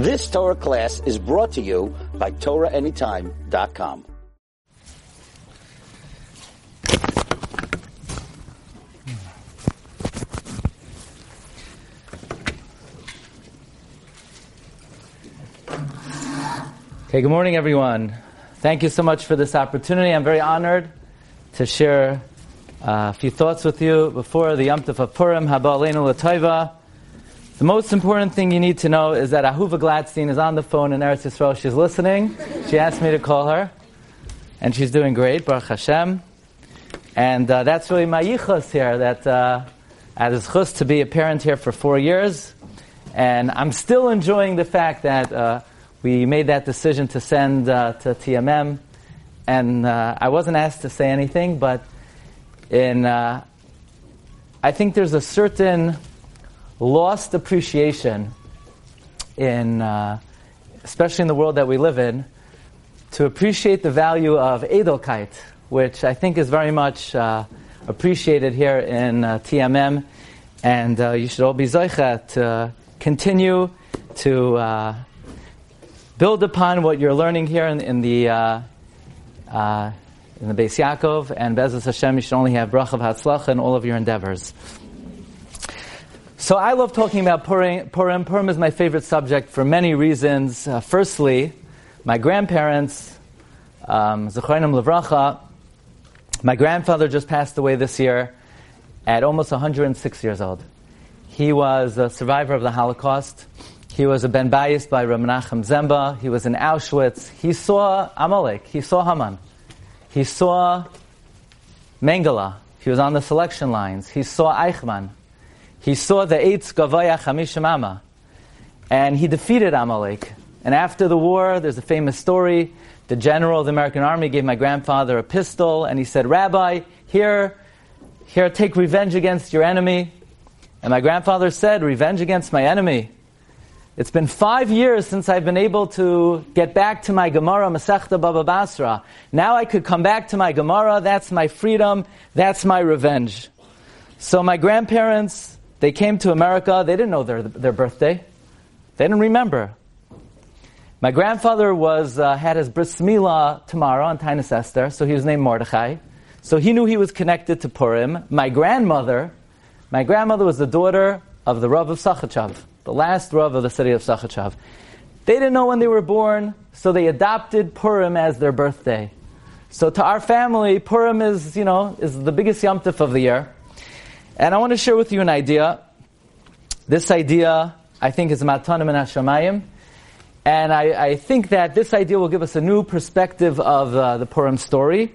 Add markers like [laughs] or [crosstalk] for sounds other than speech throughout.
This Torah class is brought to you by TorahAnytime.com. Okay, good morning, everyone. Thank you so much for this opportunity. I'm very honored to share uh, a few thoughts with you before the Yom Tov of Purim, Haba Aleinu. The most important thing you need to know is that Ahuva Gladstein is on the phone in Eretz Yisrael. She's listening. She asked me to call her, and she's doing great, Baruch Hashem. And uh, that's really my yichus here, that uh, I had chus to be a parent here for four years. And I'm still enjoying the fact that uh, we made that decision to send uh, to TMM. And uh, I wasn't asked to say anything, but in, uh, I think there's a certain lost appreciation in, uh, especially in the world that we live in, to appreciate the value of Edelkeit, which I think is very much uh, appreciated here in uh, TMM. And uh, you should all be Zoicha to continue to uh, build upon what you're learning here in, in the uh, in the Beis Yaakov, and B'ezras Hashem, you should only have bracha of Hatzlacha in all of your endeavors. So I love talking about Purim. Purim. Purim is my favorite subject for many reasons. Uh, firstly, my grandparents, um, Levracha, my grandfather just passed away this year at almost 106 years old. He was a survivor of the Holocaust. He was a Ben Bayis by Menachem Ziemba. He was in Auschwitz. He saw Amalek. He saw Haman. He saw Mengele. He was on the selection lines. He saw Eichmann. He saw the Eitz Gavaya Chamishim Amma. And he defeated Amalek. And after the war, there's a famous story. The general of the American army gave my grandfather a pistol, and he said, Rabbi, here, here, take revenge against your enemy. And my grandfather said, Revenge against my enemy. It's been five years since I've been able to get back to my Gemara Masechta Baba Basra. Now I could come back to my Gemara. That's my freedom. That's my revenge. So my grandparents, they came to America. They didn't know their, their birthday. They didn't remember. My grandfather was, uh, had his bris milah tomorrow on Tainus Esther, so he was named Mordechai. So he knew he was connected to Purim. My grandmother, my grandmother was the daughter of the Rav of Sachachav, the last Rav of the city of Sachachav. They didn't know when they were born, so they adopted Purim as their birthday. So to our family, Purim is, you know, is the biggest Yom Tov of the year. And I want to share with you an idea. This idea, I think, is Matanim and Hashemayim. And I, I, think that this idea will give us a new perspective of uh, the Purim story,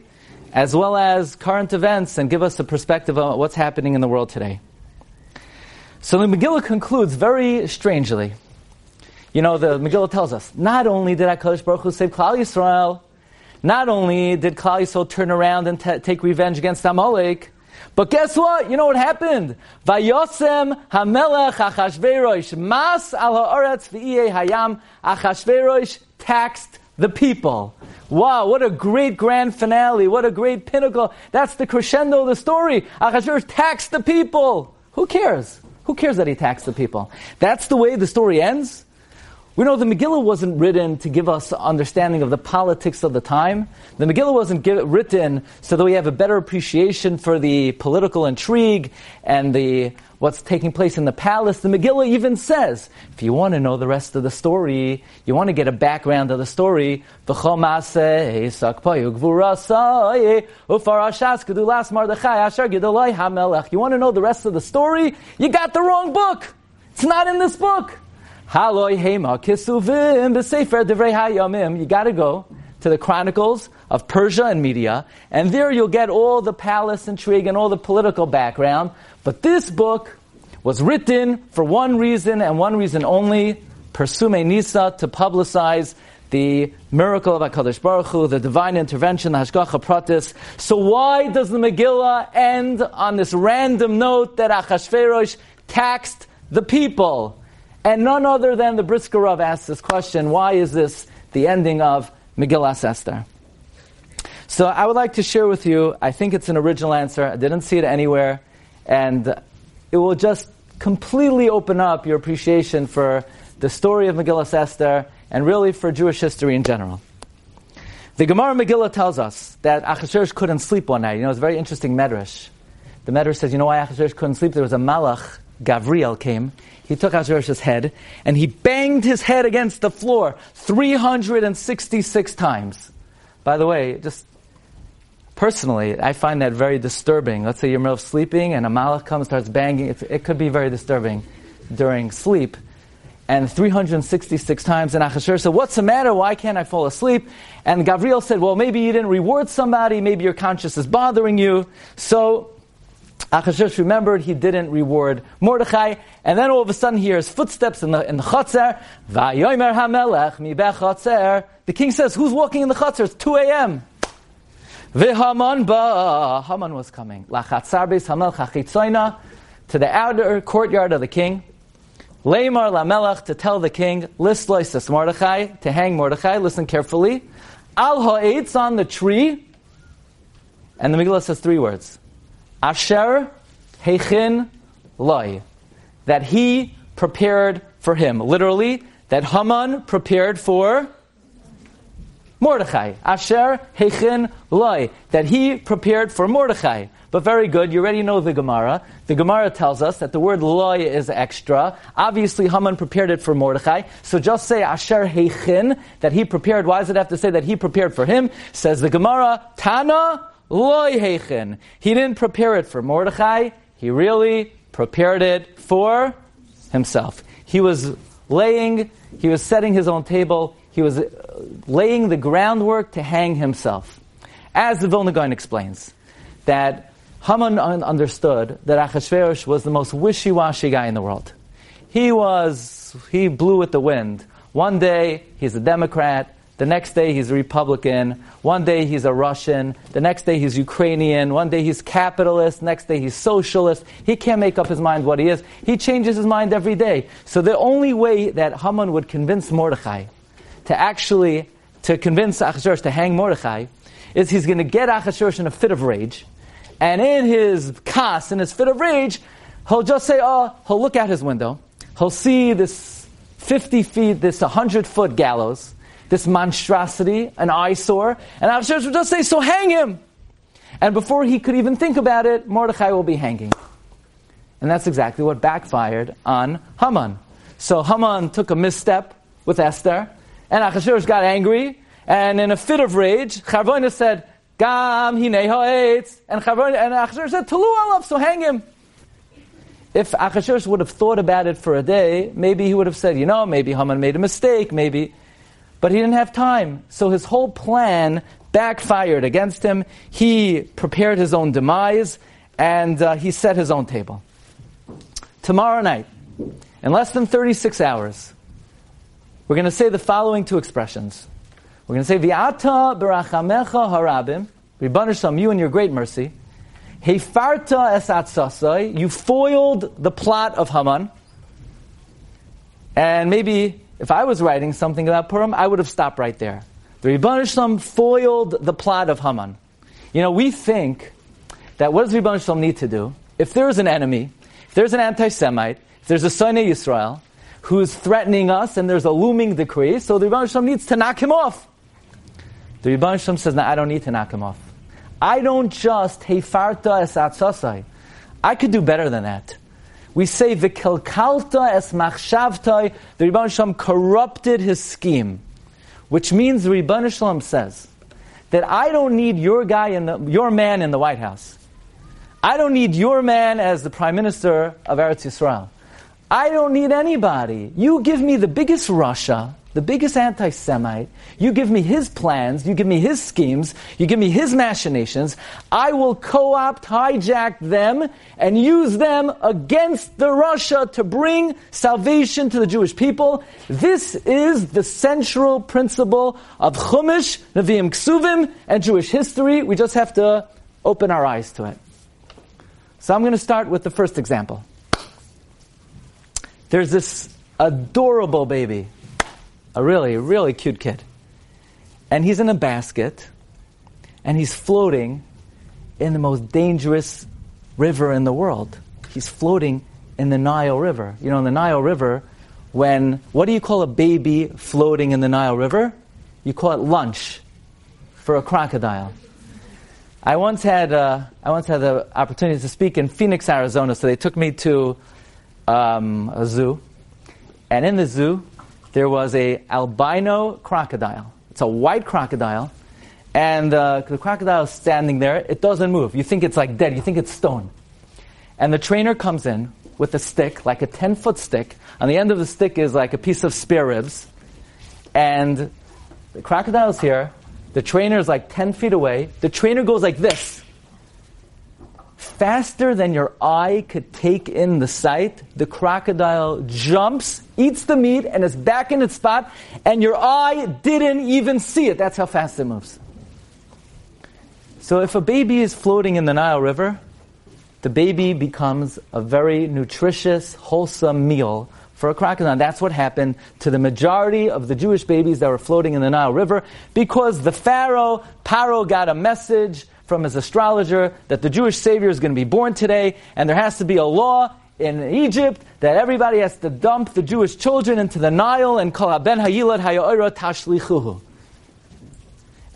as well as current events, and give us a perspective of what's happening in the world today. So the Megillah concludes very strangely. You know, the Megillah tells us, not only did HaKadosh Baruch Hu save Klal Yisrael, not only did Klal Yisrael turn around and t- take revenge against Amalek, but guess what? You know what happened? Vayosem hamelech achashverosh mas al haaretz hayam achashverosh taxed the people. Wow, what a great grand finale. What a great pinnacle. That's the crescendo of the story. Achashverosh taxed the people. Who cares? Who cares that he taxed the people? That's the way the story ends. We know the Megillah wasn't written to give us understanding of the politics of the time. The Megillah wasn't give, written so that we have a better appreciation for the political intrigue and the what's taking place in the palace. The Megillah even says, if you want to know the rest of the story, you want to get a background of the story, you want to know the rest of the story, you got the wrong book. It's not in this book. Haloi Hema Kisuvim B'Sefer Divrei Hayamim. You got to go to the Chronicles of Persia and Media, and there you'll get all the palace intrigue and all the political background. But this book was written for one reason and one reason only: Persume Nisa to publicize the miracle of Hakadosh Baruch Hu, the divine intervention, the Hashgacha Pratis. So why does the Megillah end on this random note that Achashverosh taxed the people? And none other than the Brisker Rav asked this question, why is this the ending of Megillas Esther? So I would like to share with you, I think it's an original answer, I didn't see it anywhere, and it will just completely open up your appreciation for the story of Megillah Esther, and really for Jewish history in general. The Gemara Megillah tells us that Achashverosh couldn't sleep one night. You know, it's a very interesting medrash. The medrash says, you know why Achashverosh couldn't sleep? There was a malach, Gavriel came. He took Achashverosh's head and he banged his head against the floor 366 times. By the way, just personally, I find that very disturbing. Let's say you're in the middle of sleeping and a malach comes starts banging. It, it could be very disturbing during sleep and 366 times. And Achashverosh said, What's the matter? Why can't I fall asleep? And Gabriel said, Well, maybe you didn't reward somebody. Maybe your conscience is bothering you. So Achashverosh remembered he didn't reward Mordechai. And then all of a sudden he hears footsteps in the, in the Chotzer. HaMelech. The king says, Who's walking in the Chotzer? It's 2 a.m. V'Haman ba. Haman was coming. Lachatzar beis Hamel chachitzoina. To the outer courtyard of the king. Leimar lamelach to tell the king, listloisis Mordechai, to hang Mordechai, listen carefully. Al ha'etz on the tree. And the Megillah says three words. Asher heichin loy. That he prepared for him. Literally, that Haman prepared for Mordechai. Asher heichin loy. That he prepared for Mordechai. But very good, you already know the Gemara. The Gemara tells us that the word loy is extra. Obviously, Haman prepared it for Mordechai. So just say Asher Heichin, that he prepared. Why does it have to say that he prepared for him? Says the Gemara, Tana loy. He didn't prepare it for Mordechai. He really prepared it for himself. He was laying, he was setting his own table. He was uh, laying the groundwork to hang himself. As the Vilna Gaon explains, that Haman understood that Achashverosh was the most wishy-washy guy in the world. He was, he blew with the wind. One day he's a Democrat, the next day he's a Republican, one day he's a Russian, the next day he's Ukrainian, one day he's capitalist, next day he's socialist. He can't make up his mind what he is. He changes his mind every day. So the only way that Haman would convince Mordechai to actually, to convince Achashverosh to hang Mordechai, is he's going to get Achashverosh in a fit of rage, and in his kas, in his fit of rage, he'll just say, oh, he'll look out his window. He'll see this 50 feet, this 100 foot gallows, this monstrosity, an eyesore, and Achashverosh will just say, so hang him. And before he could even think about it, Mordechai will be hanging. And that's exactly what backfired on Haman. So Haman took a misstep with Esther, and Achashverosh got angry, and in a fit of rage, Charvona said, Gam ha'etz. And Achashverosh said, Talu alav, so hang him. If Achashverosh would have thought about it for a day, maybe he would have said, you know, maybe Haman made a mistake, maybe. But he didn't have time. So his whole plan backfired against him. He prepared his own demise, and uh, he set his own table. Tomorrow night, in less than 36 hours, we're going to say the following two expressions. We're going to say, V'ata berachamecha harabim, Rebbeinu you and your great mercy, Hefarta es atzasai, you foiled the plot of Haman. And maybe if I was writing something about Purim, I would have stopped right there. The Rebbeinu foiled the plot of Haman. You know, we think that what does Rebbeinu need to do? If there's an enemy, if there's an anti-Semite, if there's a Sonei Yisrael, who's threatening us and there's a looming decree, so the Rebbeinu needs to knock him off. The Ribbono Shel Olam says, no, I don't need to knock him off. I don't just hefarta es atzasai. I could do better than that. We say v'kelkalta es machshavtai. The Ribbono Shel Olam corrupted his scheme, which means the Ribbono Shel Olam says that I don't need your guy in the, your man in the White House. I don't need your man as the prime minister of Eretz Yisrael. I don't need anybody. You give me the biggest rasha the biggest anti Semite, you give me his plans, you give me his schemes, you give me his machinations, I will co opt, hijack them, and use them against the rasha to bring salvation to the Jewish people. This is the central principle of Chumash, Nevi'im Ksuvim, and Jewish history. We just have to open our eyes to it. So I'm going to start with the first example. There's this adorable baby a really, really cute kid. And he's in a basket, and he's floating in the most dangerous river in the world. He's floating in the Nile River. You know, in the Nile River, when, what do you call a baby floating in the Nile River? You call it lunch for a crocodile. I once had uh, I once had the opportunity to speak in Phoenix, Arizona. So they took me to um, a zoo, and in the zoo there was a albino crocodile. It's a white crocodile, and uh, the crocodile is standing there. It doesn't move. You think it's like dead. You think it's stone. And the trainer comes in with a stick, like a ten foot stick. On the end of the stick is like a piece of spare ribs, and the crocodile's here. The trainer is like 10 feet away. The trainer goes like this. Faster than your eye could take in the sight, the crocodile jumps, eats the meat, and is back in its spot, and your eye didn't even see it. That's how fast it moves. So if a baby is floating in the Nile River, the baby becomes a very nutritious, wholesome meal for a crocodile. That's what happened to the majority of the Jewish babies that were floating in the Nile River because the Pharaoh, Paro, got a message from his astrologer that the Jewish Savior is going to be born today, and there has to be a law in Egypt that everybody has to dump the Jewish children into the Nile and call ben hayilad haya'ira tashlichuhu.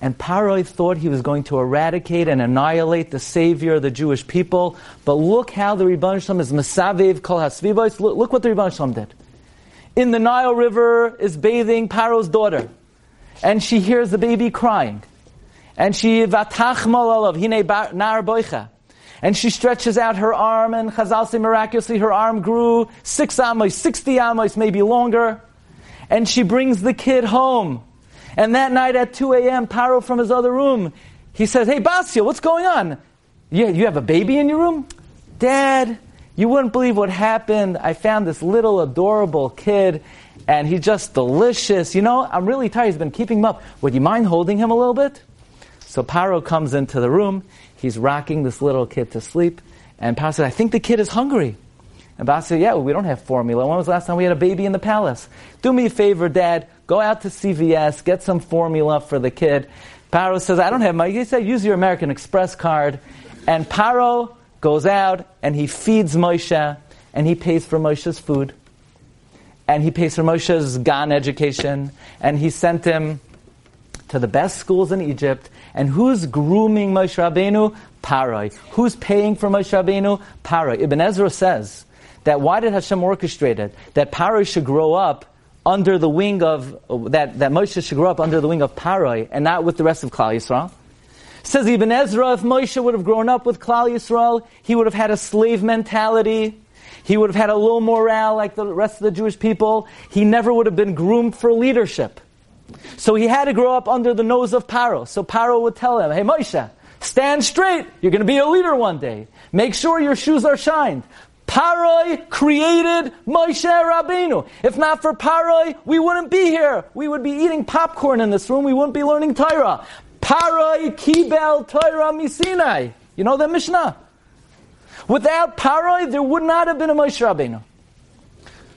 And Paroi thought he was going to eradicate and annihilate the savior of the Jewish people. But look how the Ribbono Shel Olam is Masaviv Kol Hasvivos. Look, look what the Ribbono Shel Olam did. In the Nile River is bathing Paro's daughter. And she hears the baby crying. And she hine nar boicha. And she stretches out her arm, and Chazal say miraculously her arm grew six amos, sixty amos, maybe longer. And she brings the kid home. And that night at 2 a.m., Paro from his other room, he says, Hey, Basia, what's going on? Yeah, you have a baby in your room? Dad, you wouldn't believe what happened. I found this little adorable kid, and he's just delicious. You know, I'm really tired. He's been keeping him up. Would you mind holding him a little bit? So Paro comes into the room. He's rocking this little kid to sleep. And Paro says, I think the kid is hungry. And Bas said, Yeah, well, we don't have formula. When was the last time we had a baby in the palace? Do me a favor, Dad. Go out to CVS, get some formula for the kid. Paro says, I don't have money. He said, Use your American Express card. And Paro goes out and he feeds Moshe and he pays for Moshe's food. And he pays for Moshe's Gan education. And he sent him to the best schools in Egypt. And who's grooming Moshe Rabbeinu? Paroi. Who's paying for Moshe Rabbeinu? Paroi. Ibn Ezra says that why did Hashem orchestrate it? That Paroi should grow up under the wing of, that, that Moshe should grow up under the wing of Paroi and not with the rest of Klal Yisrael. Says Ibn Ezra, if Moshe would have grown up with Klal Yisrael, he would have had a slave mentality. He would have had a low morale like the rest of the Jewish people. He never would have been groomed for leadership. So he had to grow up under the nose of Paro. So Paro would tell him, hey Moshe, stand straight. You're going to be a leader one day. Make sure your shoes are shined. Paroi created Moshe Rabbeinu. If not for Paroi, we wouldn't be here. We would be eating popcorn in this room. We wouldn't be learning Torah. Paroi kibel Torah misinai. You know the Mishnah? Without Paroi, there would not have been a Moshe Rabbeinu.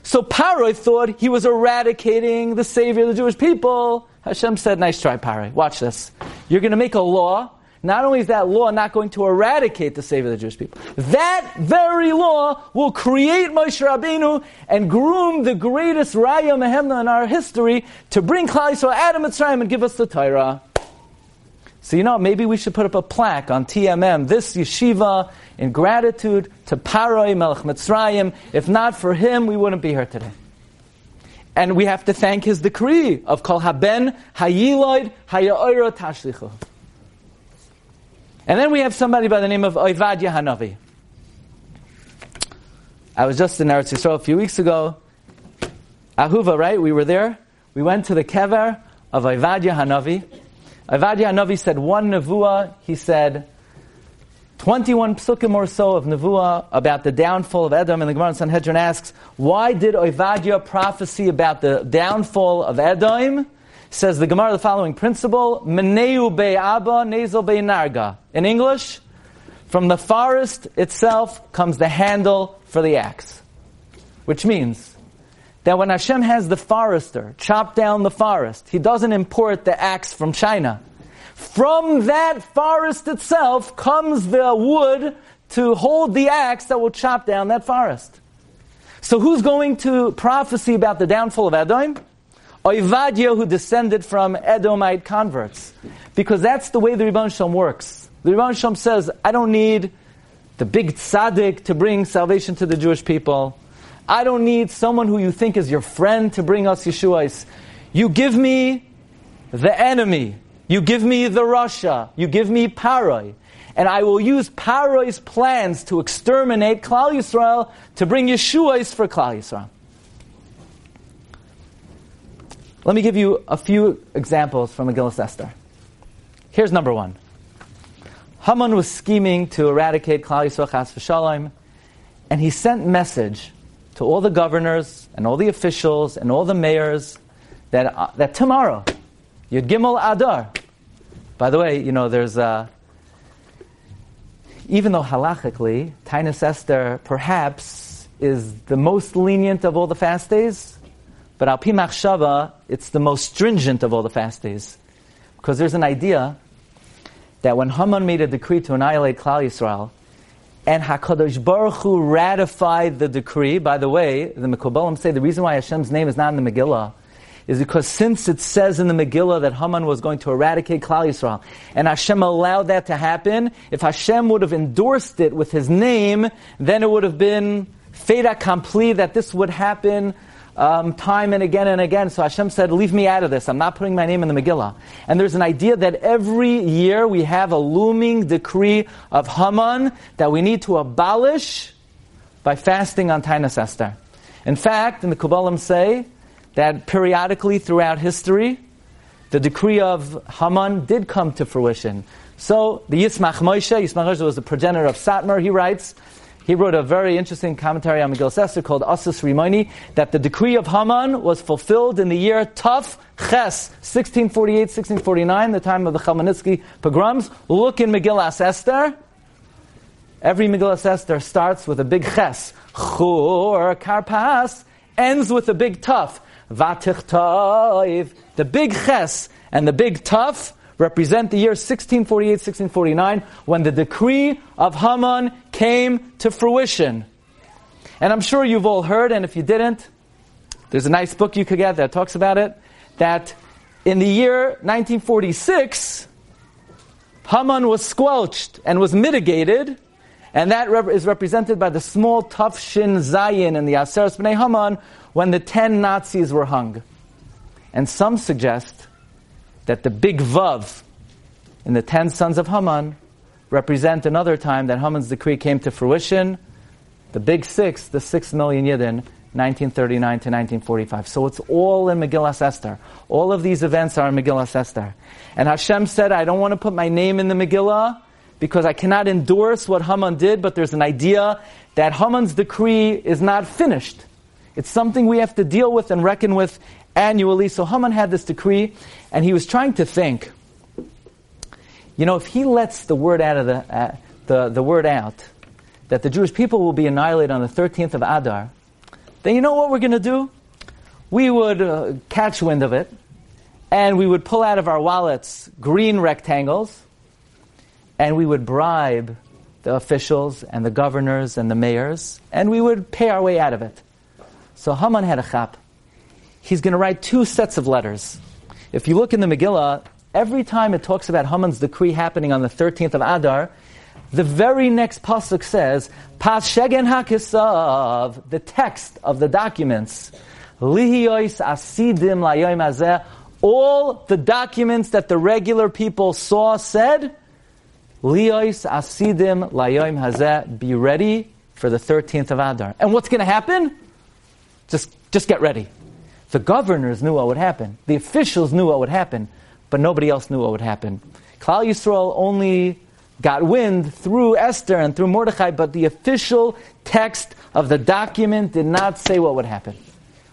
So Paroi thought he was eradicating the savior of the Jewish people. Hashem said, nice try, Paroi. Watch this. You're going to make a law not only is that law not going to eradicate the Savior of the Jewish people, that very law will create Moshe Rabbeinu and groom the greatest Raya Mehemna in our history to bring Klal Yisrael of Mitzrayim and give us the Torah. So you know, maybe we should put up a plaque on TMM, this yeshiva, in gratitude to Paroi Melech Mitzrayim. If not for him, we wouldn't be here today. And we have to thank his decree of Kol Haben Hayiloid Haya'oira Tashlichu. And then we have somebody by the name of Oivadia Hanavi. I was just in Eretz Yisrael a few weeks ago. Ahuva, right? We were there. We went to the kever of Oivadia Hanavi. Oivadia Hanavi said one nevuah. He said 21 psukim or so of nevuah about the downfall of Edom. And the Gemara in Sanhedrin asks, why did Oivadia prophecy about the downfall of Edom? says the Gemara the following principle: Meneu be'aba, nezel be'narga. In English, from the forest itself comes the handle for the axe, which means that when Hashem has the forester chop down the forest, He doesn't import the axe from China. From that forest itself comes the wood to hold the axe that will chop down that forest. So who's going to prophecy about the downfall of Edom? Oivadya, who descended from Edomite converts. Because that's the way the Ribbono Shel Olam works. The Ribbono Shel Olam says, I don't need the big tzaddik to bring salvation to the Jewish people. I don't need someone who you think is your friend to bring us Yeshua's. You give me the enemy. You give me the rasha. You give me Paroi. And I will use Paroi's plans to exterminate Klal Yisrael to bring Yeshua's for Klal Yisrael. Let me give you a few examples from Megillah Esther. Here's number one. Haman was scheming to eradicate Klal Yisrael Chas v'shalom, and he sent message to all the governors and all the officials and all the mayors that, uh, that tomorrow, Yud Gimel Adar. By the way, you know, there's a, even though halachically, Tainus Esther perhaps is the most lenient of all the fast days, but Al Pi Machshava, it's the most stringent of all the fast days. Because there's an idea that when Haman made a decree to annihilate Klal Yisrael, and Hakadosh Baruch Hu ratified the decree. By the way, the Mekubalim say the reason why Hashem's name is not in the Megillah is because since it says in the Megillah that Haman was going to eradicate Klal Yisrael, and Hashem allowed that to happen, if Hashem would have endorsed it with His name, then it would have been fait accompli that this would happen um, time and again and again. So Hashem said, Leave me out of this. I'm not putting my name in the Megillah. And there's an idea that every year we have a looming decree of Haman that we need to abolish by fasting on Tainus Esther. In fact, in the Kabbalim say that periodically throughout history, the decree of Haman did come to fruition. So the Yismach Moshe, Yismach Moshe was the progenitor of Satmar, he writes he wrote a very interesting commentary on Megillah Esther called Asus Rimoni, that the decree of Haman was fulfilled in the year Tuf Ches, 1648, 1649, the time of the Chmielnicki pogroms. Look in Megillah Esther. Every Megillah Esther starts with a big Ches. Chur Karpas ends with a big Tuf. Vatichtaiv. The big Ches and the big Tuf represent the year 1648, 1649, when the decree of Haman came to fruition. And I'm sure you've all heard, and if you didn't, there's a nice book you could get that talks about it, that in the year 1946, Haman was squelched and was mitigated, and that rep- is represented by the small tuf shin zayin in the Aseret B'nai Haman when the ten Nazis were hung. And some suggest that the big Vav in the ten sons of Haman represent another time that Haman's decree came to fruition. The big six, the six million Yidden, 1939 to 1945. So it's all in Megillah Esther. All of these events are in Megillah Esther. And Hashem said, I don't want to put my name in the Megillah because I cannot endorse what Haman did, but there's an idea that Haman's decree is not finished. It's something we have to deal with and reckon with annually. So Haman had this decree, and he was trying to think. You know, if he lets the word out of the, uh, the, the word out that the Jewish people will be annihilated on the 13th of Adar, then you know what we're going to do? We would uh, catch wind of it, and we would pull out of our wallets green rectangles, and we would bribe the officials and the governors and the mayors, and we would pay our way out of it. So Haman had a chap he's going to write two sets of letters. If you look in the Megillah, every time it talks about Haman's decree happening on the 13th of Adar, the very next pasuk says, "Pas shegen hakisav," the text of the documents, lihios asidim layom azeh. All the documents that the regular people saw said, "Lios asidim layom hazeh." Be ready for the 13th of Adar. And what's going to happen? Just, just get ready. The governors knew what would happen. The officials knew what would happen, but nobody else knew what would happen. Klal Yisrael only got wind through Esther and through Mordechai, but the official text of the document did not say what would happen.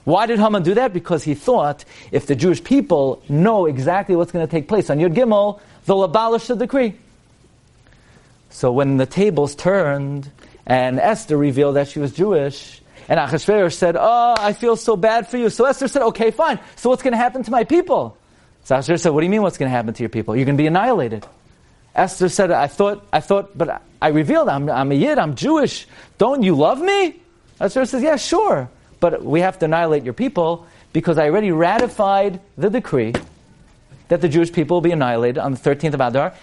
Why did Haman do that? Because he thought if the Jewish people know exactly what's going to take place on Yud Gimel, they'll abolish the decree. So when the tables turned and Esther revealed that she was Jewish, and Achashverosh said, Oh, I feel so bad for you. So Esther said, Okay, fine. So what's going to happen to my people? Achashverosh said, What do you mean what's going to happen to your people? You're going to be annihilated. Esther said, I thought, I thought, but I revealed I'm, I'm a Yid, I'm Jewish. Don't you love me? Esther says, yeah, sure, but we have to annihilate your people because I already ratified the decree that the Jewish people will be annihilated on the 13th of Adar.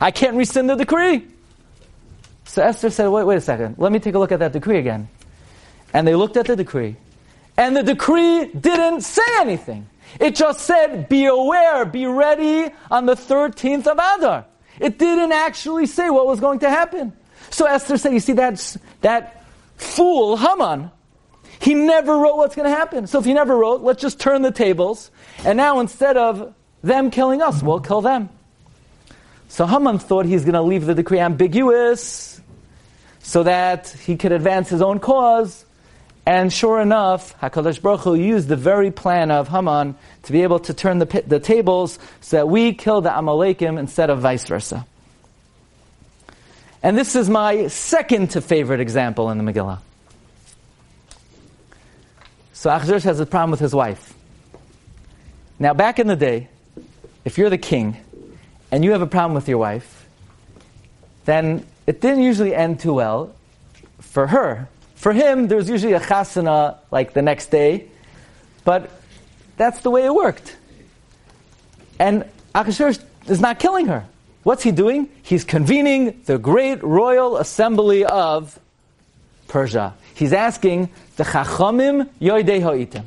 I can't rescind the decree. So Esther said, wait, wait a second. Let me take a look at that decree again. And they looked at the decree. And the decree didn't say anything. It just said, be aware, be ready on the 13th of Adar. It didn't actually say what was going to happen. So Esther said, you see, that's, that fool, Haman, he never wrote what's going to happen. So if he never wrote, let's just turn the tables. And now instead of them killing us, we'll kill them. So Haman thought he's going to leave the decree ambiguous so that he could advance his own cause. And sure enough, HaKadosh Baruch Hu used the very plan of Haman to be able to turn the, the tables so that we kill the Amalekim instead of vice versa. And this is my second to favorite example in the Megillah. So Achashverosh has a problem with his wife. Now, back in the day, if you're the king and you have a problem with your wife, then it didn't usually end too well for her. For him, there was usually a chasana like the next day, but that's the way it worked. And Achashverosh is not killing her. What's he doing? He's convening the great royal assembly of Persia. He's asking the Chachamim Yoidei Ha'itim.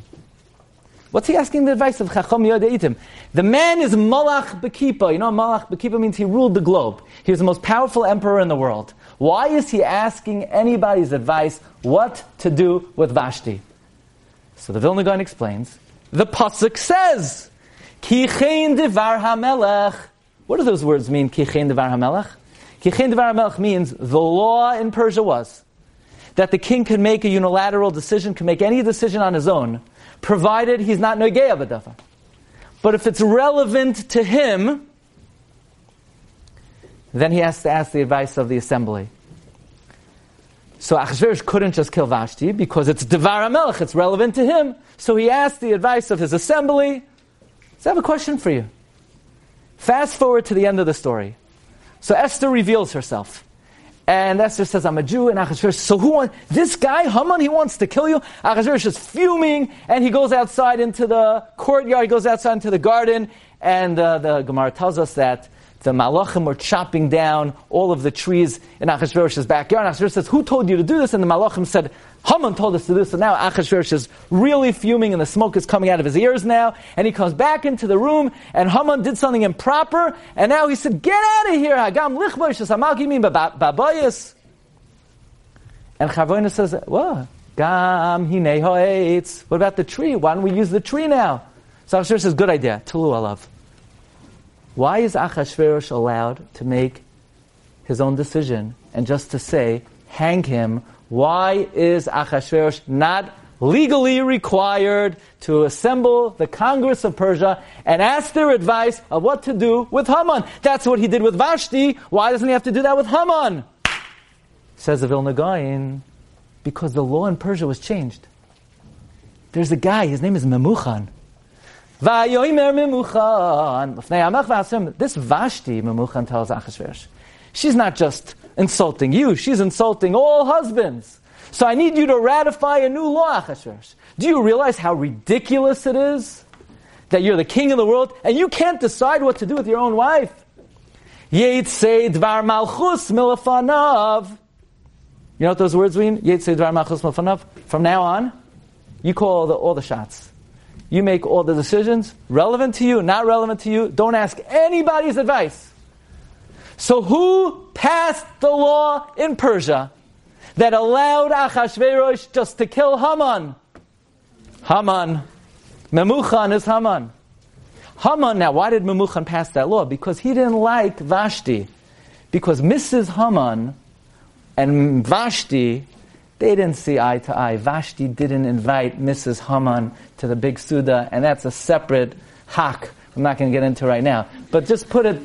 What's he asking the advice of Chacham Yode'itim? The man is Malach Bekipa. You know, Malach Bekipa means he ruled the globe. He was the most powerful emperor in the world. Why is he asking anybody's advice what to do with Vashti? So the Vilna Gaon explains. The pasuk says, "Kichein devar hamelech." What do those words mean? Kichein devar hamelech. Kichein devar hamelech means the law in Persia was that the king can make a unilateral decision, can make any decision on his own, provided he's not Nogeya B'davar. But if it's relevant to him, then he has to ask the advice of the assembly. So Achashverosh couldn't just kill Vashti because it's Devar HaMelech, it's relevant to him. So he asked the advice of his assembly. So I have a question for you. Fast forward to the end of the story. So Esther reveals herself. And Esther says, I'm a Jew, and Achashverosh, so who wants, this guy, Haman, he wants to kill you? Achashverosh is fuming, and he goes outside into the courtyard, he goes outside into the garden, and uh, the Gemara tells us that the Malachim were chopping down all of the trees in Achashverosh's backyard. And Achashverosh says, who told you to do this? And the Malachim said, Haman told us to do this. So now Achashverosh is really fuming and the smoke is coming out of his ears now. And he comes back into the room and Haman did something improper. And now he said, get out of here. Hagam lichbosh, hamalkimin babayis. And Chavoina says, what? Gam What about the tree? Why don't we use the tree now? So Achashverosh says, good idea. Tulu alav. Why is Achashverosh allowed to make his own decision and just to say, hang him? Why is Achashverosh not legally required to assemble the Congress of Persia and ask their advice of what to do with Haman? That's what he did with Vashti. Why doesn't he have to do that with Haman? Says the Vilna Gaon, because the law in Persia was changed. There's a guy, his name is Memuchan. This Vashti, Memuchan tells Achashverosh, she's not just insulting you, she's insulting all husbands. So I need you to ratify a new law, Achashverosh. Do you realize how ridiculous it is that you're the king of the world and you can't decide what to do with your own wife? Yetzei dvar malchus. You know what those words mean? Dvar malchus. From now on, you call all the, all the shots. You make all the decisions, relevant to you, not relevant to you. Don't ask anybody's advice. So who passed the law in Persia that allowed Achashverosh just to kill Haman? Haman. Memuchan is Haman. Haman, now why did Memuchan pass that law? Because he didn't like Vashti. Because Mrs. Haman and Vashti they didn't see eye to eye. Vashti didn't invite Mrs. Haman to the big Suda, and that's a separate hak. I'm not going to get into right now. But just put it,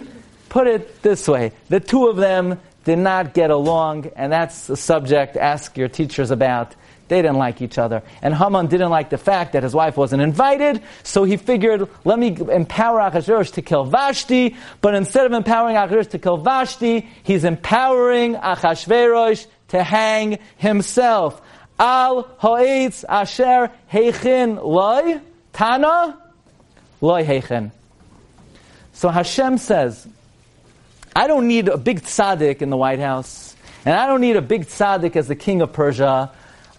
put it this way. The two of them did not get along, and that's a subject ask your teachers about. They didn't like each other. And Haman didn't like the fact that his wife wasn't invited, so he figured, let me empower Achashverosh to kill Vashti, but instead of empowering Achashverosh to kill Vashti, he's empowering Achashverosh to hang himself. Al ha'etz asher heichin loy, tana loy heichin. So Hashem says, I don't need a big tzaddik in the White House, and I don't need a big tzaddik as the king of Persia.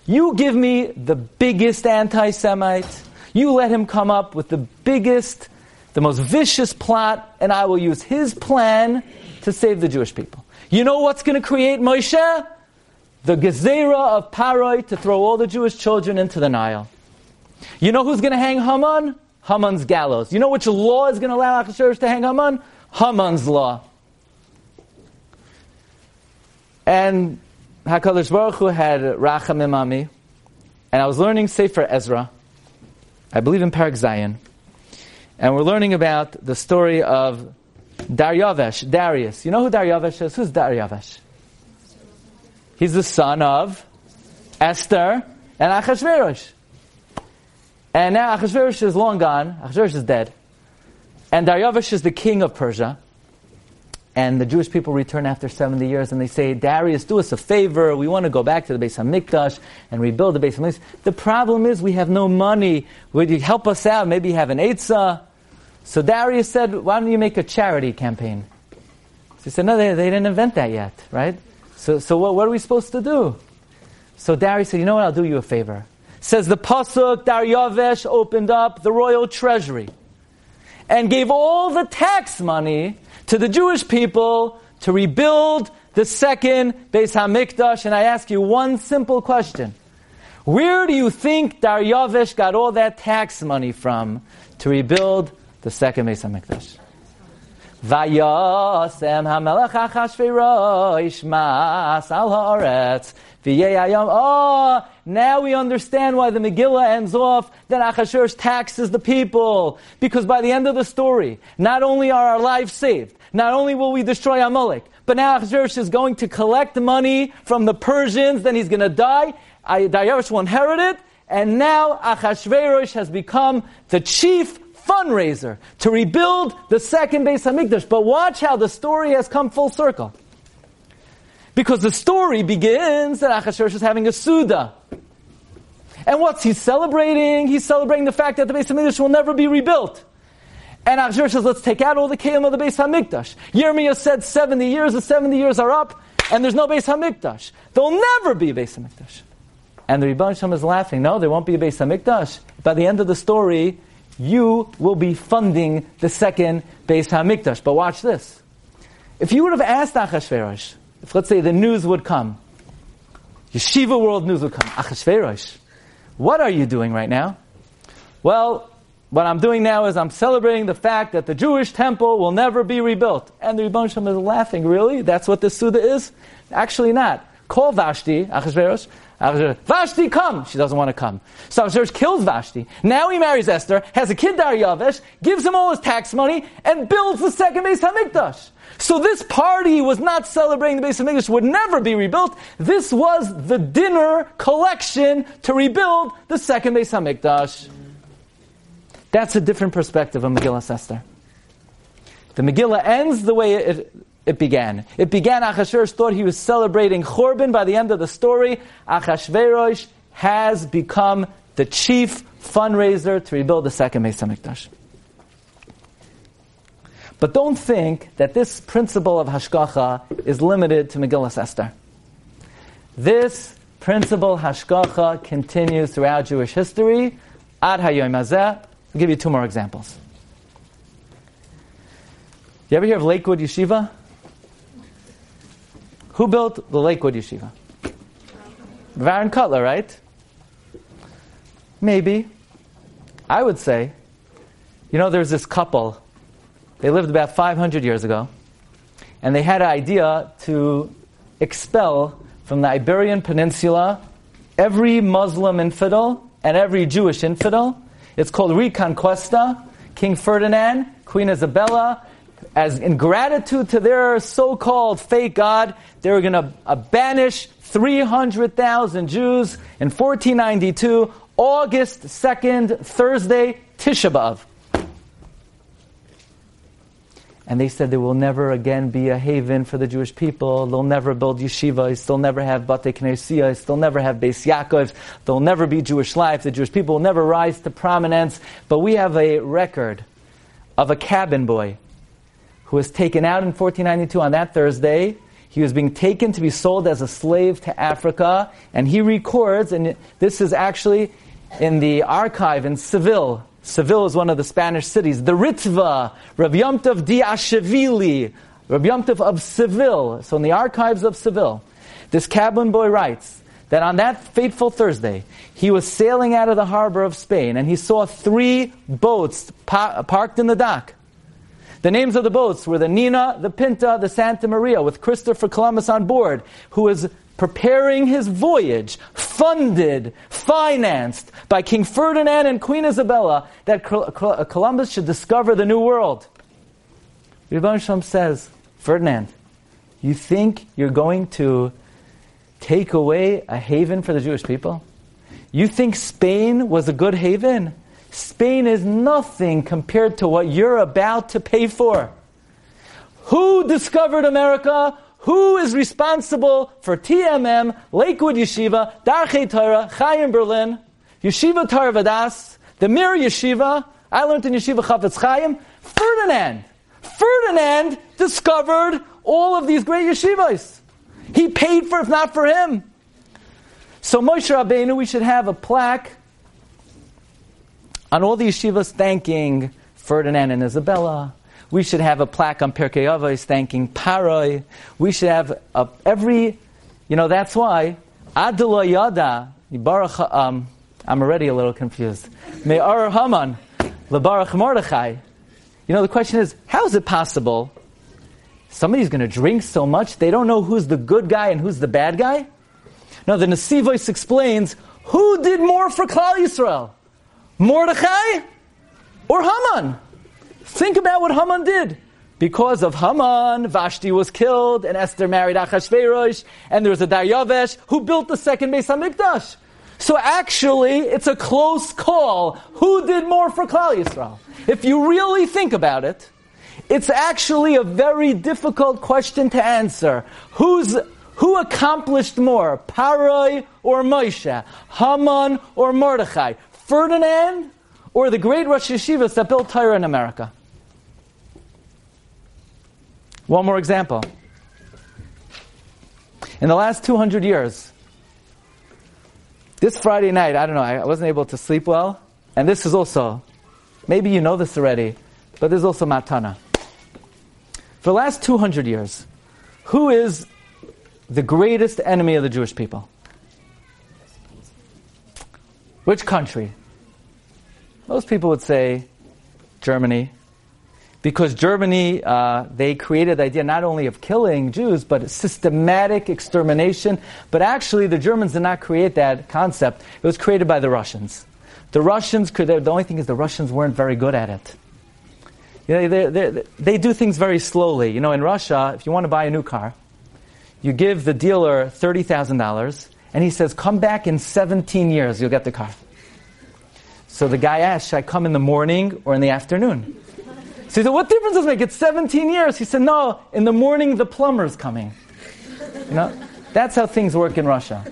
You give me the biggest anti Semite. You let him come up with the biggest, the most vicious plot, and I will use his plan to save the Jewish people. You know what's going to create Moshe? The Gezerah of Paroi to throw all the Jewish children into the Nile. You know who's going to hang Haman? Haman's gallows. You know which law is going to allow Achashverosh to hang Haman? Haman's law. And Hakadosh Baruch Hu had Rachamim Imami, and I was learning Sefer Ezra. I believe in Parak Zayin, and we're learning about the story of Daryavesh, Darius. You know who Daryavesh is? Who's Daryavesh? He's the son of Esther and Achashverosh. And now Achashverosh is long gone. Achashverosh is dead. And Daryavesh is the king of Persia. And the Jewish people return after 70 years and they say, Darius, do us a favor. We want to go back to the Beis HaMikdash and rebuild the Beis HaMikdash. The problem is we have no money. Would you help us out? Maybe have an Eitzah? So Darius said, why don't you make a charity campaign? So he said, no, they, they didn't invent that yet, right? So, so what, what are we supposed to do? So Darius said, you know what, I'll do you a favor. Says the Pasuk, Daryavesh opened up the royal treasury and gave all the tax money to the Jewish people to rebuild the second Beis Hamikdash. And I ask you one simple question. Where do you think Daryavesh got all that tax money from to rebuild the second Beis Hamikdash? Vayasem hamelech mas al Oh, now we understand why the Megillah ends off that Achashverosh taxes the people. Because by the end of the story, not only are our lives saved, not only will we destroy Amalek, but now Achashverosh is going to collect money from the Persians, then he's going to die. Darius will inherit it, and now Achashverosh has become the chief fundraiser to rebuild the second Beis Hamikdash. But watch how the story has come full circle. Because the story begins that Achashverosh is having a Suda. And what's he celebrating? He's celebrating the fact that the Beis Hamikdash will never be rebuilt. And Achashverosh says, let's take out all the Kalim of the Beis Hamikdash. Yirmiyah said 70 years, the 70 years are up, and there's no Beis Hamikdash. There'll never be a Beis Hamikdash. And the Rebbe Shem is laughing, no, there won't be a Beis Hamikdash. By the end of the story, you will be funding the second Beis Hamikdash. But watch this. If you would have asked Achashverosh, if let's say the news would come, Yeshiva World News would come, Achashverosh, what are you doing right now? Well, what I'm doing now is I'm celebrating the fact that the Jewish temple will never be rebuilt. And the Rebbe Shem is laughing, really? That's what this Suda is? Actually not. Call Vashti, Achashverosh, Vashti, come! She doesn't want to come. So Achashverosh kills Vashti. Now he marries Esther, has a kid Daryavesh, gives him all his tax money, and builds the second Beis Hamikdash. So this party was not celebrating the Beis Hamikdash, would never be rebuilt. This was the dinner collection to rebuild the second Beis Hamikdash. That's a different perspective of Megillah Esther. The Megillah ends the way it, it began. It began, Achashverosh thought he was celebrating Churban. By the end of the story, Achashverosh has become the chief fundraiser to rebuild the second Beis HaMikdash. But don't think that this principle of Hashgacha is limited to Megillah Esther. This principle, Hashgacha, continues throughout Jewish history. Ad Hayoim Hazeh. I'll give you two more examples. You ever hear of Lakewood Yeshiva? Who built the Lakewood Yeshiva? Aaron Kotler, right? Maybe. I would say, you know, there's this couple. They lived about 500 years ago, and they had an idea to expel from the Iberian Peninsula every Muslim infidel and every Jewish infidel. It's called Reconquista. King Ferdinand, Queen Isabella, as in gratitude to their so-called fake God, they were going to uh, banish 300,000 Jews in 1492, August 2nd, Thursday, Tisha B'Av. And they said there will never again be a haven for the Jewish people. They'll never build yeshivas. They'll never have bate knesiyas. They'll never have Beis Yaakov. There'll never be Jewish life. The Jewish people will never rise to prominence. But we have a record of a cabin boy who was taken out in 1492 on that Thursday. He was being taken to be sold as a slave to Africa. And he records, and this is actually in the archive in Seville, Seville is one of the Spanish cities. The Ritva, Rabbi Yomtov di Ashevili, Rabbi Yomtov of Seville. So in the archives of Seville, this cabin boy writes that on that fateful Thursday, he was sailing out of the harbor of Spain and he saw three boats pa- parked in the dock. The names of the boats were the Nina, the Pinta, the Santa Maria, with Christopher Columbus on board, who was preparing his voyage, funded, financed by King Ferdinand and Queen Isabella, that uh, Columbus should discover the New World. Rebbe says, Ferdinand, you think you're going to take away a haven for the Jewish people? You think Spain was a good haven? Spain is nothing compared to what you're about to pay for. Who discovered America? Who is responsible for TMM, Lakewood Yeshiva, Darchei Torah, Chaim Berlin, Yeshiva Tarvadas, the Mir Yeshiva, I learned in Yeshiva Chafetz Chaim, Ferdinand. Ferdinand discovered all of these great yeshivas. He paid for, if not for him. So Moshe Rabbeinu, we should have a plaque on all the yeshivas thanking Ferdinand and Isabella, we should have a plaque on Pirkei Avos thanking Paroi. We should have a, every, you know, that's why Adela Yada, Baruch, um, I'm already a little confused. Me'ar Haman, LeBaruch Mordechai. You know, the question is, how is it possible somebody's going to drink so much they don't know who's the good guy and who's the bad guy? Now, the Nesivos explains who did more for Klal Yisrael, Mordechai or Haman? Think about what Haman did. Because of Haman, Vashti was killed, and Esther married Achashverosh, and there was a Daryavesh who built the second Beis Hamikdash. So actually, it's a close call. Who did more for Klal Yisrael? If you really think about it, it's actually a very difficult question to answer. Who's who accomplished more, Paroi or Moshe, Haman or Mordechai, Ferdinand or the great Rosh Yeshivas that built Torah in America? One more example. In the last 200 years, this Friday night, I don't know, I wasn't able to sleep well, and this is also, maybe you know this already, but there's also Matana. For the last 200 years, who is the greatest enemy of the Jewish people? Which country? Most people would say Germany, because Germany, uh, they created the idea not only of killing Jews, but systematic extermination. But actually, the Germans did not create that concept. It was created by the Russians. The Russians could, the only thing is the Russians weren't very good at it. You know, they, they, they do things very slowly. You know, in Russia, if you want to buy a new car, you give the dealer $30,000, and he says, come back in 17 years, you'll get the car. So the guy asks, should I come in the morning or in the afternoon? So he said, What difference does it make? It's 17 years. He said, No, in the morning the plumber's coming. You know? That's how things work in Russia.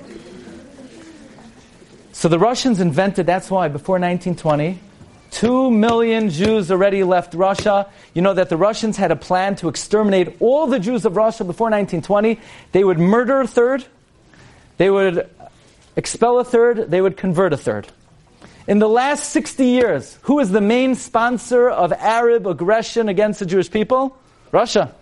So the Russians invented, that's why before 1920, two million Jews already left Russia. You know that the Russians had a plan to exterminate all the Jews of Russia before 1920. They would murder a third, they would expel a third, they would convert a third. In the last 60 years, who is the main sponsor of Arab aggression against the Jewish people? Russia.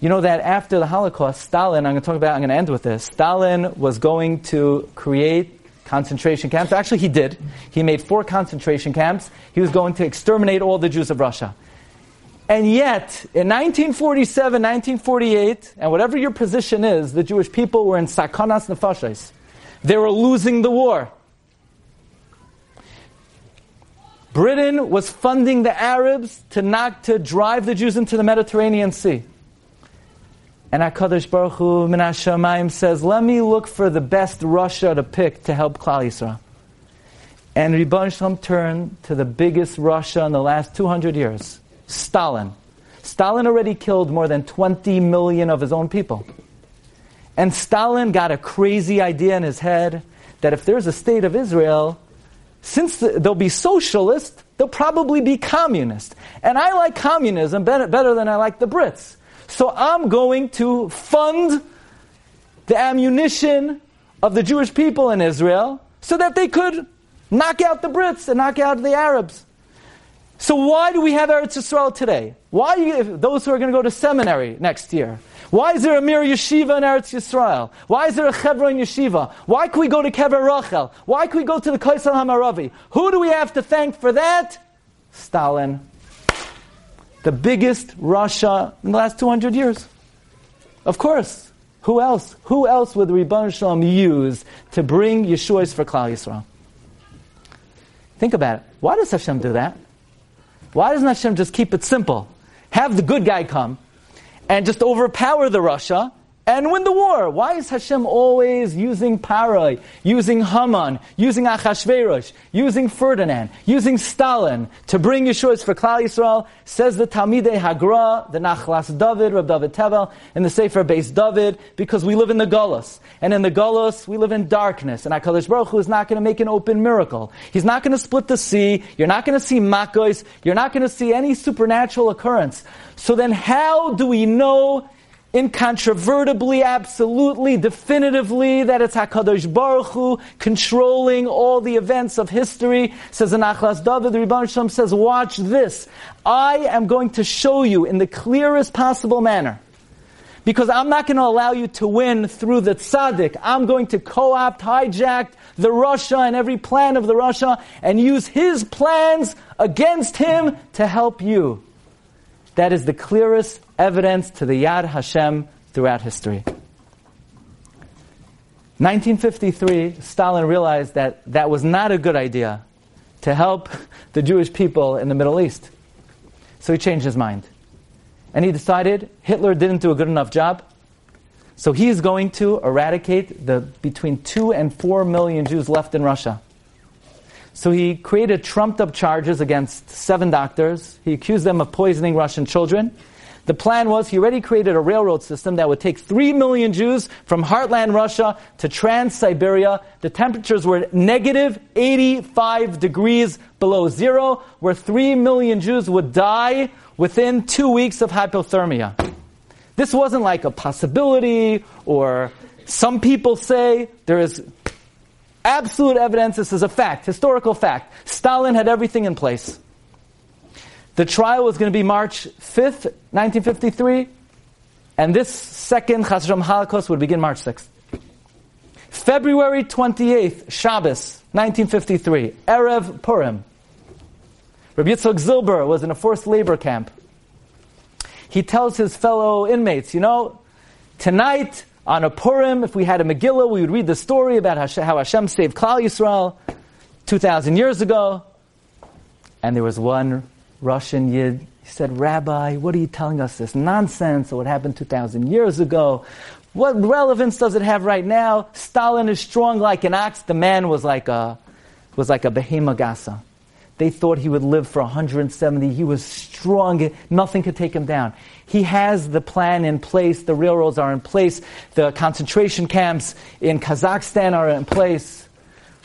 You know that after the Holocaust, Stalin, I'm going to talk about, I'm going to end with this. Stalin was going to create concentration camps. Actually, he did. He made four concentration camps. He was going to exterminate all the Jews of Russia. And yet, in 1947, 1948, and whatever your position is, the Jewish people were in sakanas nefashos. They were losing the war. Britain was funding the Arabs to knock, to drive the Jews into the Mediterranean Sea. And HaKadosh Baruch Hu Min says, let me look for the best rasha to pick to help Klal Yisrael. And Ribbono Shel Olam turned to the biggest rasha in the last 200 years, Stalin. Stalin already killed more than 20 million of his own people. And Stalin got a crazy idea in his head that if there's a state of Israel, since they'll be socialist, they'll probably be communist. And I like communism better, than I like the Brits. So I'm going to fund the ammunition of the Jewish people in Israel so that they could knock out the Brits and knock out the Arabs. So why do we have Eretz Yisrael today? Why you, those who are going to go to seminary next year? Why is there a Mir Yeshiva in Eretz Yisrael? Why is there a Chevron Yeshiva? Why can we go to Kever Rachel? Why can we go to the Kaisel Hamaravi? Who do we have to thank for that? Stalin. The biggest rasha in the last 200 years. Of course. Who else? Who else would Ribbono Shel Olam use to bring Yeshuas for Klal Yisrael? Think about it. Why does Hashem do that? Why doesn't Hashem just keep it simple? Have the good guy come, and just overpower the rasha and win the war. Why is Hashem always using Paroi, using Haman, using Achashverosh, using Ferdinand, using Stalin to bring Yeshua's for Klal Yisrael? Says the Talmidei Hagra, the Nachlas David, Rab David Tevel, in the Sefer Beis David, because we live in the Golos. And in the Golos, we live in darkness. And HaKadosh Baruch Hu is not going to make an open miracle. He's not going to split the sea. You're not going to see Makos. You're not going to see any supernatural occurrence. So then how do we know incontrovertibly, absolutely, definitively that it's Hakadosh Baruch Hu controlling all the events of history. Says in Achlas David, the Rebbe Shalom says, "Watch this. I am going to show you in the clearest possible manner." Because I'm not going to allow you to win through the tzaddik. I'm going to co-opt, hijack the rasha and every plan of the rasha and use his plans against him to help you. That is the clearest evidence to the Yad Hashem throughout history. 1953, Stalin realized that that was not a good idea to help [laughs] the Jewish people in the Middle East. So he changed his mind. And he decided Hitler didn't do a good enough job. So he's going to eradicate the between 2 and 4 million Jews left in Russia. So he created trumped up charges against seven doctors. He accused them of poisoning Russian children. The plan was he already created a railroad system that would take 3 million Jews from heartland Russia to Trans Siberia. The temperatures were negative 85 degrees below zero, where 3 million Jews would die within two weeks of hypothermia. This wasn't like a possibility or some people say there is absolute evidence. This is a fact, historical fact. Stalin had everything in place. The trial was going to be March 5th, 1953, and this second Chasram Holocaust would begin March 6th. February 28th, Shabbos, 1953, Erev Purim. Rabbi Yitzchak Zilber was in a forced labor camp. He tells his fellow inmates, you know, tonight on a Purim, if we had a Megillah, we would read the story about how Hashem saved Klal Yisrael 2,000 years ago. And there was one Russian Yid. He said, Rabbi, what are you telling us this nonsense of what happened 2,000 years ago? What relevance does it have right now? Stalin is strong like an ox. The man was like a, was like a behemagasa. They thought he would live for 170. He was strong. Nothing could take him down. He has the plan in place. The railroads are in place. The concentration camps in Kazakhstan are in place.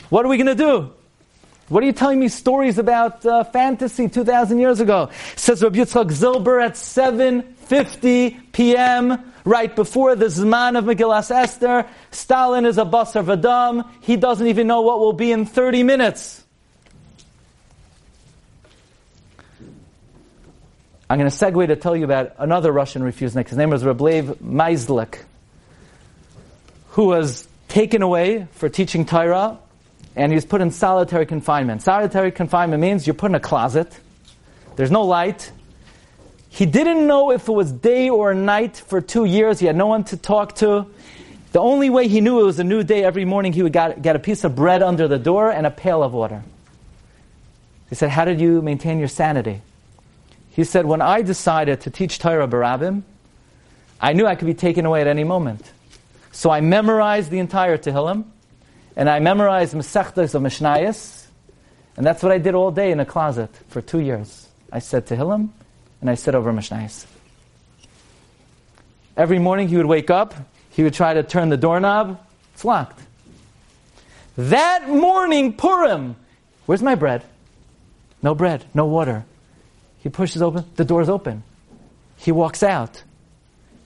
What are we going to do? What are you telling me stories about uh, fantasy 2,000 years ago? Says Rabbi Yitzchak Zilber at 7.50 p.m., right before the Zman of Megillas Esther. Stalin is a Basar Vadam. He doesn't even know what will be in 30 minutes. I'm going to segue to tell you about another Russian refusenik. His name was Rablev Maislik, who was taken away for teaching Torah, and he was put in solitary confinement. Solitary confinement means you're put in a closet. There's no light. He didn't know if it was day or night for two years. He had no one to talk to. The only way he knew it was a new day every morning, he would get, get a piece of bread under the door and a pail of water. He said, How did you maintain your sanity? He said, when I decided to teach Torah Barabim, I knew I could be taken away at any moment. So I memorized the entire Tehillim, and I memorized Masechtas of Mishnayos, and that's what I did all day in a closet for two years. I said Tehillim, and I said over Mishnayos. Every morning he would wake up, he would try to turn the doorknob, it's locked. That morning, Purim, where's my bread? No bread, no water. He pushes open, the door's open. He walks out.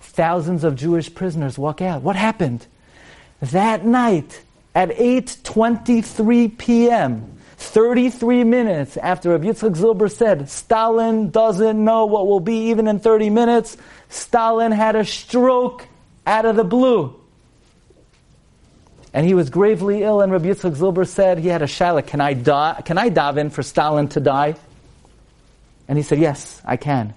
Thousands of Jewish prisoners walk out. What happened? That night, at 8.23 p.m., 33 minutes after Rabbi Yitzchak Zilber said, Stalin doesn't know what will be even in 30 minutes, Stalin had a stroke out of the blue. And he was gravely ill, and Rabbi Yitzchak Zilber said he had a shaila, can I, die, can I daven for Stalin to die? And he said, yes, I can.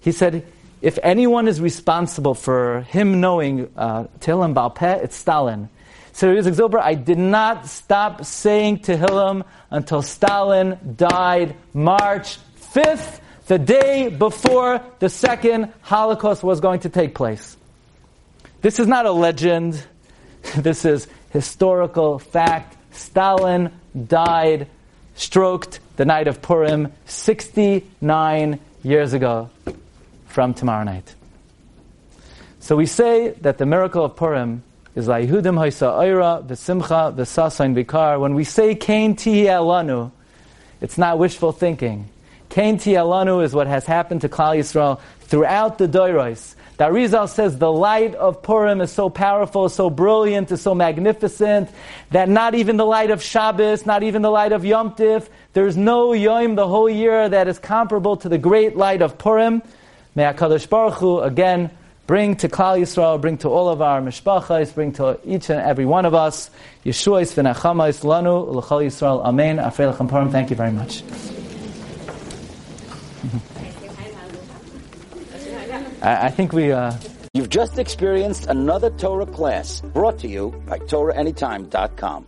He said, if anyone is responsible for him knowing uh, Tehillim Balpeh, it's Stalin. So Yitzchak Zilber, I did not stop saying Tehillim until Stalin died March 5th, the day before the second Holocaust was going to take place. This is not a legend. [laughs] This is historical fact. Stalin died, stroked the night of Purim 69 years ago from tomorrow night. So we say that the miracle of Purim is la Yehudim Haisa Oira, V'Simcha, V'Sasain Vikar. When we say Kain Tihi it's not wishful thinking. Kain Tihi is what has happened to Klal Yisrael throughout the Doiros. That Rizal says the light of Purim is so powerful, so brilliant, is so magnificent, that not even the light of Shabbos, not even the light of Yom Tif, there's no Yom the whole year that is comparable to the great light of Purim. May HaKadosh Baruch Hu, again, bring to Klal Yisrael, bring to all of our mishpachas, bring to each and every one of us, Yeshua Yeshua's v'nachamais lanu, l'chal Yisrael, amen, afrei Purim. Thank you very much. [laughs] I, I think we. Uh, You've just experienced another Torah class brought to you by TorahAnytime.com.